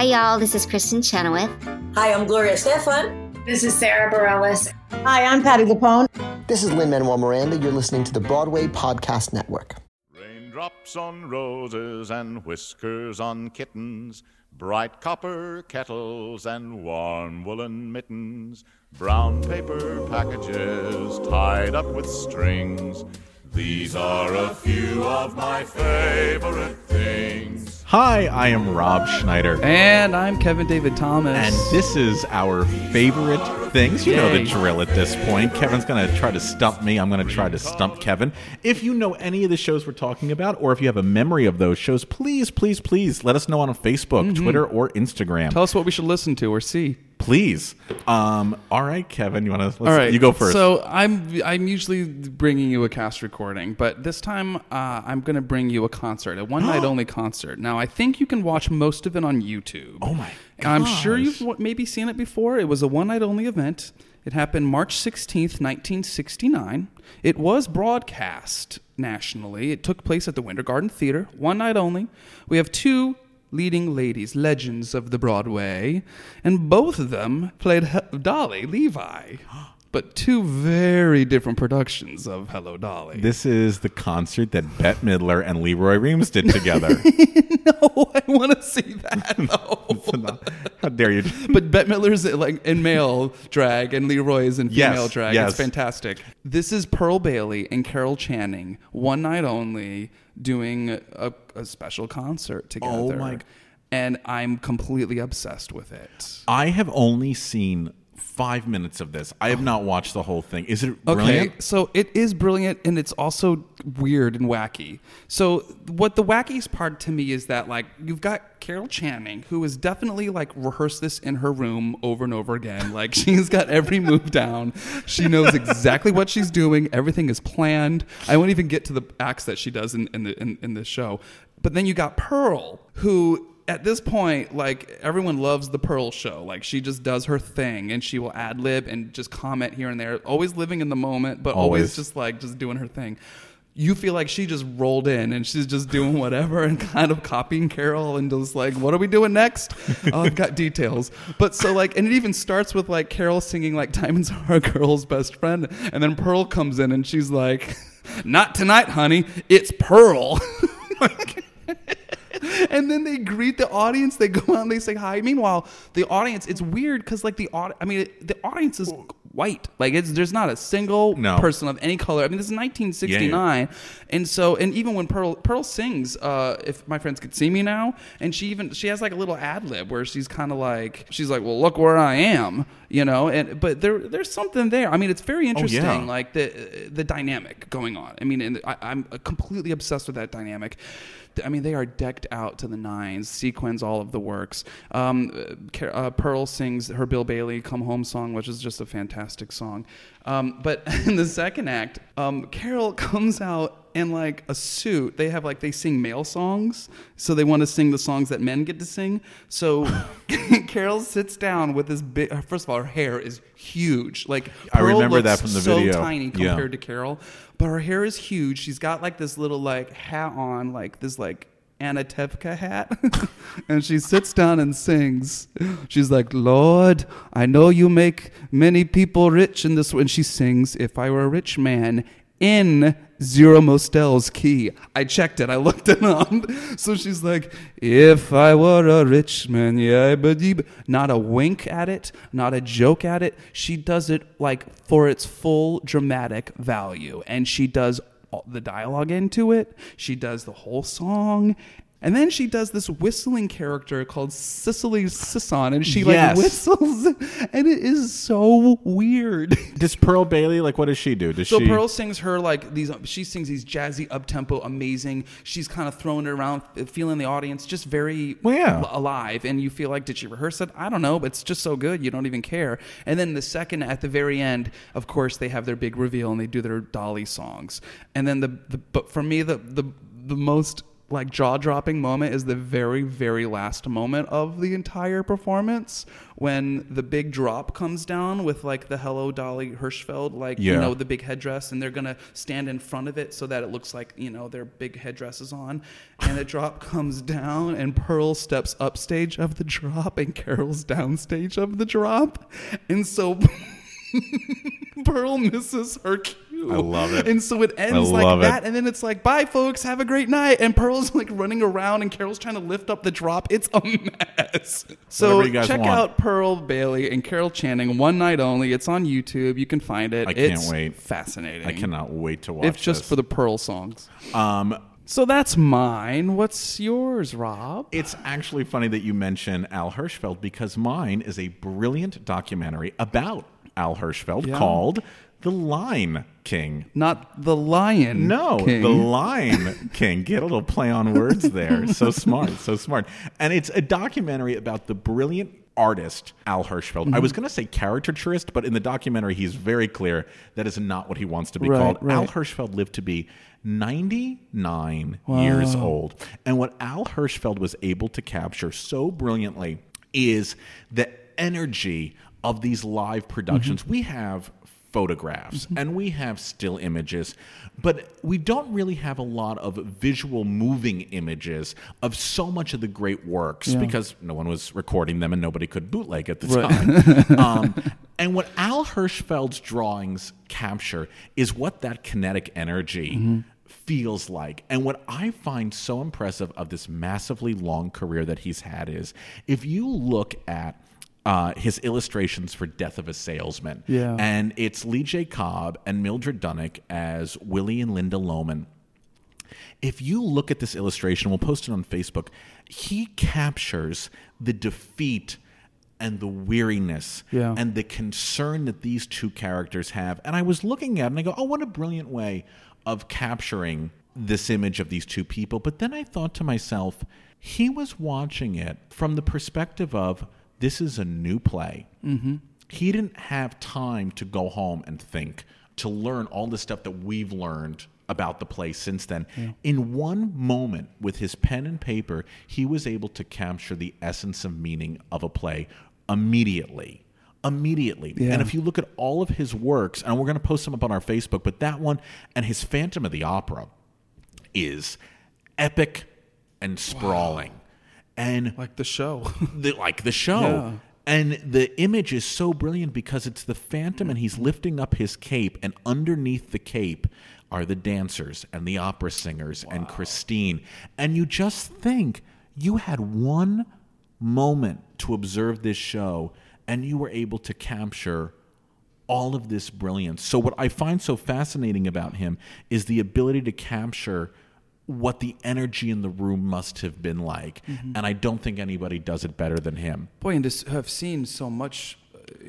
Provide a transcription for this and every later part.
Hi, y'all. This is Kristin Chenoweth. Hi, I'm Gloria Estefan. This is Sara Bareilles. Hi, I'm Patti LuPone. This is Lin Manuel Miranda. You're listening to the Broadway Podcast Network. Raindrops on roses and whiskers on kittens, bright copper kettles and warm woolen mittens, brown paper packages tied up with strings. These are a few of my favorite things. Hi, I am Rob Schneider. And I'm Kevin David Thomas. And this is our favorite things. You know the drill at this point. Kevin's going to try to stump me. I'm going to try to stump Kevin. If you know any of the shows we're talking about, or if you have a memory of those shows, please, please, please let us know on Facebook, mm-hmm. Twitter, or Instagram. Tell us what we should listen to or see. Please. Um, all right, Kevin, you want to? All right, you go first. So I'm I'm usually bringing you a cast recording, but this time uh, I'm going to bring you a concert, a one night only concert. Now I think you can watch most of it on YouTube. Oh my I'm sure gosh. you've w- maybe seen it before. It was a one night only event. It happened March 16th, 1969. It was broadcast nationally. It took place at the Winter Garden Theater, one night only. We have two leading ladies, legends of the Broadway, and both of them played he- Dolly Levi. But two very different productions of Hello Dolly. this is the concert that Bette Midler and Lee Roy Reams did together. no, I want to see that. though. How dare you? but Bette Midler's like in male drag and Lee Roy is in Yes, female drag. yes. It's fantastic. This is Pearl Bailey and Carol Channing, one night only, doing a, a special concert oh together. Oh my- And I'm completely obsessed with it. I have only seen five minutes of this. I have not watched the whole thing. Is it Okay, so it is brilliant and it's also weird and wacky. So what the wackiest part to me is that like you've got Carol Channing who has definitely like rehearsed this in her room over and over again. Like she's got every move down. She knows exactly what she's doing. Everything is planned. I won't even get to the acts that she does in, in the in, in the show. But then you got Pearl who at this point, like everyone loves the Pearl show. Like she just does her thing and she will ad lib and just comment here and there, always living in the moment, but always, Always. just like just doing her thing. You feel like she just rolled in and she's just doing whatever and kind of copying Carol and just like, what are we doing next? Oh, I've got details. But so like, and it even starts with like Carol singing like Diamonds Are a Girl's Best Friend. And then Pearl comes in and she's like, not tonight, honey. It's Pearl. and then they greet the audience. They go out and they say hi. Meanwhile, the audience, it's weird because like the aud- I mean, the audience is white. Like it's there's not a single No. person of any color. I mean, this is 1969, and so and even when Pearl Pearl sings, uh, if my friends could see me now, and she even she has like a little ad lib where she's kind of like she's like, well, look where I am, you know. And but there there's something there. I mean, it's very interesting. yeah. Like the the dynamic going on. I mean, and I, I'm completely obsessed with that dynamic. I mean, they are decked out to the nines, sequins all of the works. Um, uh, Pearl sings her Bill Bailey "Come Home" song, which is just a fantastic song. Um, but in the second act, um, Carol comes out in like a suit. They have like they sing male songs, so they want to sing the songs that men get to sing. So Carol sits down with this big. First of all, her hair is huge. Like I Pearl remember that from the so video. tiny Yeah. compared to Carol, but her hair is huge. She's got like this little like hat on, like this like Anatevka hat, and she sits down and sings. She's like, "Lord, I know you make many people rich in this." And she sings, "If I were a rich man." In Zero Mostel's key. I checked it. I looked it up. So she's like, if I were a rich man, yeah, but you-" not a wink at it, not a joke at it. She does it like for its full dramatic value. And she does the dialogue into it. She does the whole song. And then she does this whistling character called Cicely Sisson, and she Yes. like whistles, and it is so weird. Does Pearl Bailey like? What does she do? Does So she? Pearl sings her like these. She sings these jazzy up tempo, amazing. She's kind of throwing it around, feeling the audience just very Well, yeah. al- alive, and you feel like did she rehearse it? I don't know, but it's just so good you don't even care. And then the second at the very end, of course, they have their big reveal and they do their Dolly songs. And then the, the but for me the the the most like jaw dropping moment is the very very last moment of the entire performance when the big drop comes down with like the hello dolly hirschfeld like you know the big headdress and they're gonna stand in front of it so that it looks like you know their big headdresses on. And the drop comes down and pearl steps upstage of the drop and carol's downstage of the drop. And so Pearl misses her I love it. And so it ends like love it. that. And then it's like, bye, folks. Have a great night. And Pearl's like running around, and Carol's trying to lift up the drop. It's a mess. So Whatever you guys check want. out Pearl Bailey and Carol Channing, one night only. It's on YouTube. You can find it. I can't it's wait. Fascinating. I cannot wait to watch. It. If just this. for the Pearl songs. Um, So that's mine. What's yours, Rob? It's actually funny that you mention Al Hirschfeld because mine is a brilliant documentary about Al Hirschfeld Yeah. called The Line King. Not the Lion. No, King. The Line King. Get a little play on words there. So smart, so smart. And it's a documentary about the brilliant artist Al Hirschfeld. Mm-hmm. I was going to say caricaturist, but in the documentary, he's very clear that is not what he wants to be Right, called. Al. Hirschfeld lived to be 99 years old. And what Al Hirschfeld was able to capture so brilliantly is the energy of these live productions. Mm-hmm. We have photographs and we have still images, but we don't really have a lot of visual moving images of so much of the great works because no one was recording them and nobody could bootleg at the time. um, and what Al Hirschfeld's drawings capture is what that kinetic energy feels like. And what I find so impressive of this massively long career that he's had is if you look at uh, his illustrations for Death of a Salesman, Yeah. and it's Lee J. Cobb and Mildred Dunnock as Willy and Linda Loman if you look at this illustration, we'll post it on Facebook, he captures the defeat and the weariness Yeah. and the concern that these two characters have. And I was looking at it and I go, oh, what a brilliant way of capturing this image of these two people. But then I thought to myself, he was watching it from the perspective of this is a new play. Mm-hmm. He didn't have time to go home and think, to learn all the stuff that we've learned about the play since then. In one moment, with his pen and paper, he was able to capture the essence of meaning of a play immediately. Immediately. Yeah. And if you look at all of his works, and we're going to post them up on our Facebook, but that one and his Phantom of the Opera is epic and sprawling. And Like the show. the, like the show. Yeah. And the image is so brilliant because it's the Phantom and he's lifting up his cape, and underneath the cape are the dancers and the opera singers and Christine. And you just think you had one moment to observe this show and you were able to capture all of this brilliance. So, what I find so fascinating about him is the ability to capture what the energy in the room must have been like. Mm-hmm. And I don't think anybody does it better than him. Boy, and to have seen so much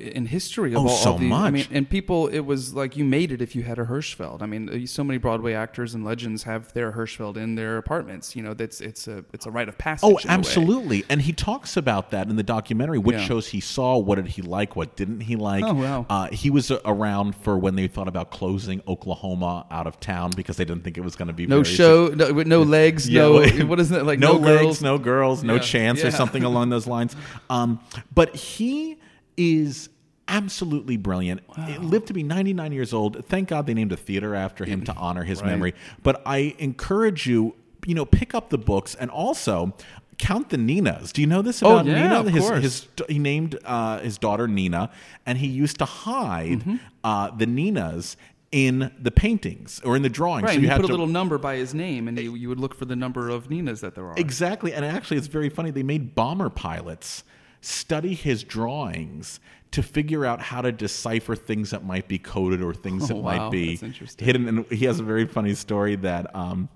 in history of Oh, all, so all the, I mean, and people, it was like you made it if you had a Hirschfeld. I mean, uh, so many Broadway actors and legends have their Hirschfeld in their apartments. You know, that's it's a it's a rite of passage. Oh, in a way. absolutely. And he talks about that in the documentary. Which Yeah. shows he saw? What did he like? What didn't he like? Oh, wow. Uh, he was around for when they thought about closing Oklahoma out of town because they didn't think it was going to be No show, no, no legs, Yeah, no. what is it like? no, No, legs, girls, no girls, no Yeah, chance, or something along those lines. Um, but he is absolutely brilliant. It lived to be 99 years old. Thank God they named a theater after him to honor his memory. But I encourage you, you know, pick up the books and also. Count the Ninas. Do you know this about Oh, about yeah, Nina? of his, course. his he named uh, his daughter Nina, and he used to hide Mm-hmm. uh, the Ninas in the paintings or in the drawings. Right, so you you put a little number by his name, and you, you would look for the number of Ninas that there are. Exactly. And actually, it's very funny. They made bomber pilots study his drawings to figure out how to decipher things that might be coded or things that Oh, wow. might be hidden. And he has a very funny story that. Um,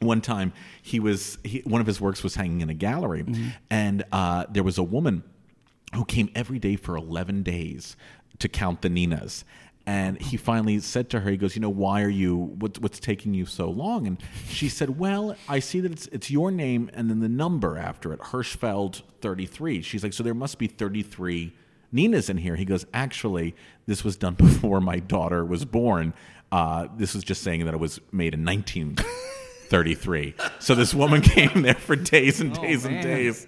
one time he was he, one of his works was hanging in a gallery Mm-hmm. and uh, there was a woman who came every day for 11 days to count the ninas and he finally said to her he goes you know why are you what, what's taking you so long and she said well i see that it's it's your name and then the number after it hirschfeld 33 she's like so there must be 33 Nina's in here. He goes, actually, this was done before my daughter was born. Uh, this was just saying that it was made in 1933. So this woman came there for days and days and days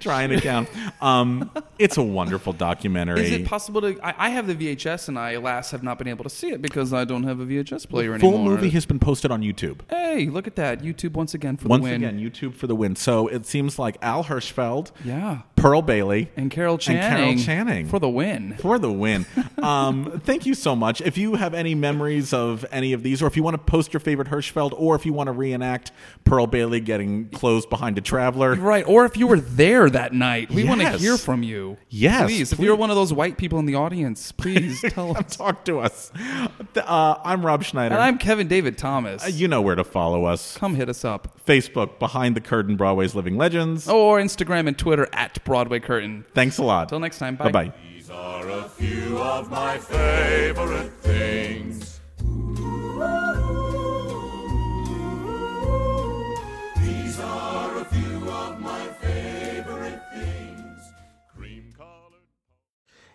trying to count. Um, it's a wonderful documentary. Is it possible to? I, I have the VHS, and I, alas, have not been able to see it because I don't have a VHS player Full anymore. Full movie has been posted on YouTube. Hey, look at that! YouTube once again for Once the win. again, YouTube for the win. So it seems like Al Hirschfeld, yeah, Pearl Bailey, and Carol and Channing, Carol Channing for the win. for the win. Um, thank you so much. If you have any memories of any of these, or if you want to post your favorite Hirschfeld, or if you want to reenact Pearl Bailey getting closed behind a traveler, Right, or if you were there that night, we want to hear from you. Yes, please. If please. you're one of those white people in the audience, please tell us. talk to us. Uh, I'm Rob Schneider. And I'm Kevin David Thomas. you know where to follow us. Come hit us up. Facebook, Behind the Curtain, Broadway's Living Legends. Or Instagram and Twitter at Broadway Curtain. Thanks a lot. Till next time. Bye. Bye bye. These are a few of my favorite things.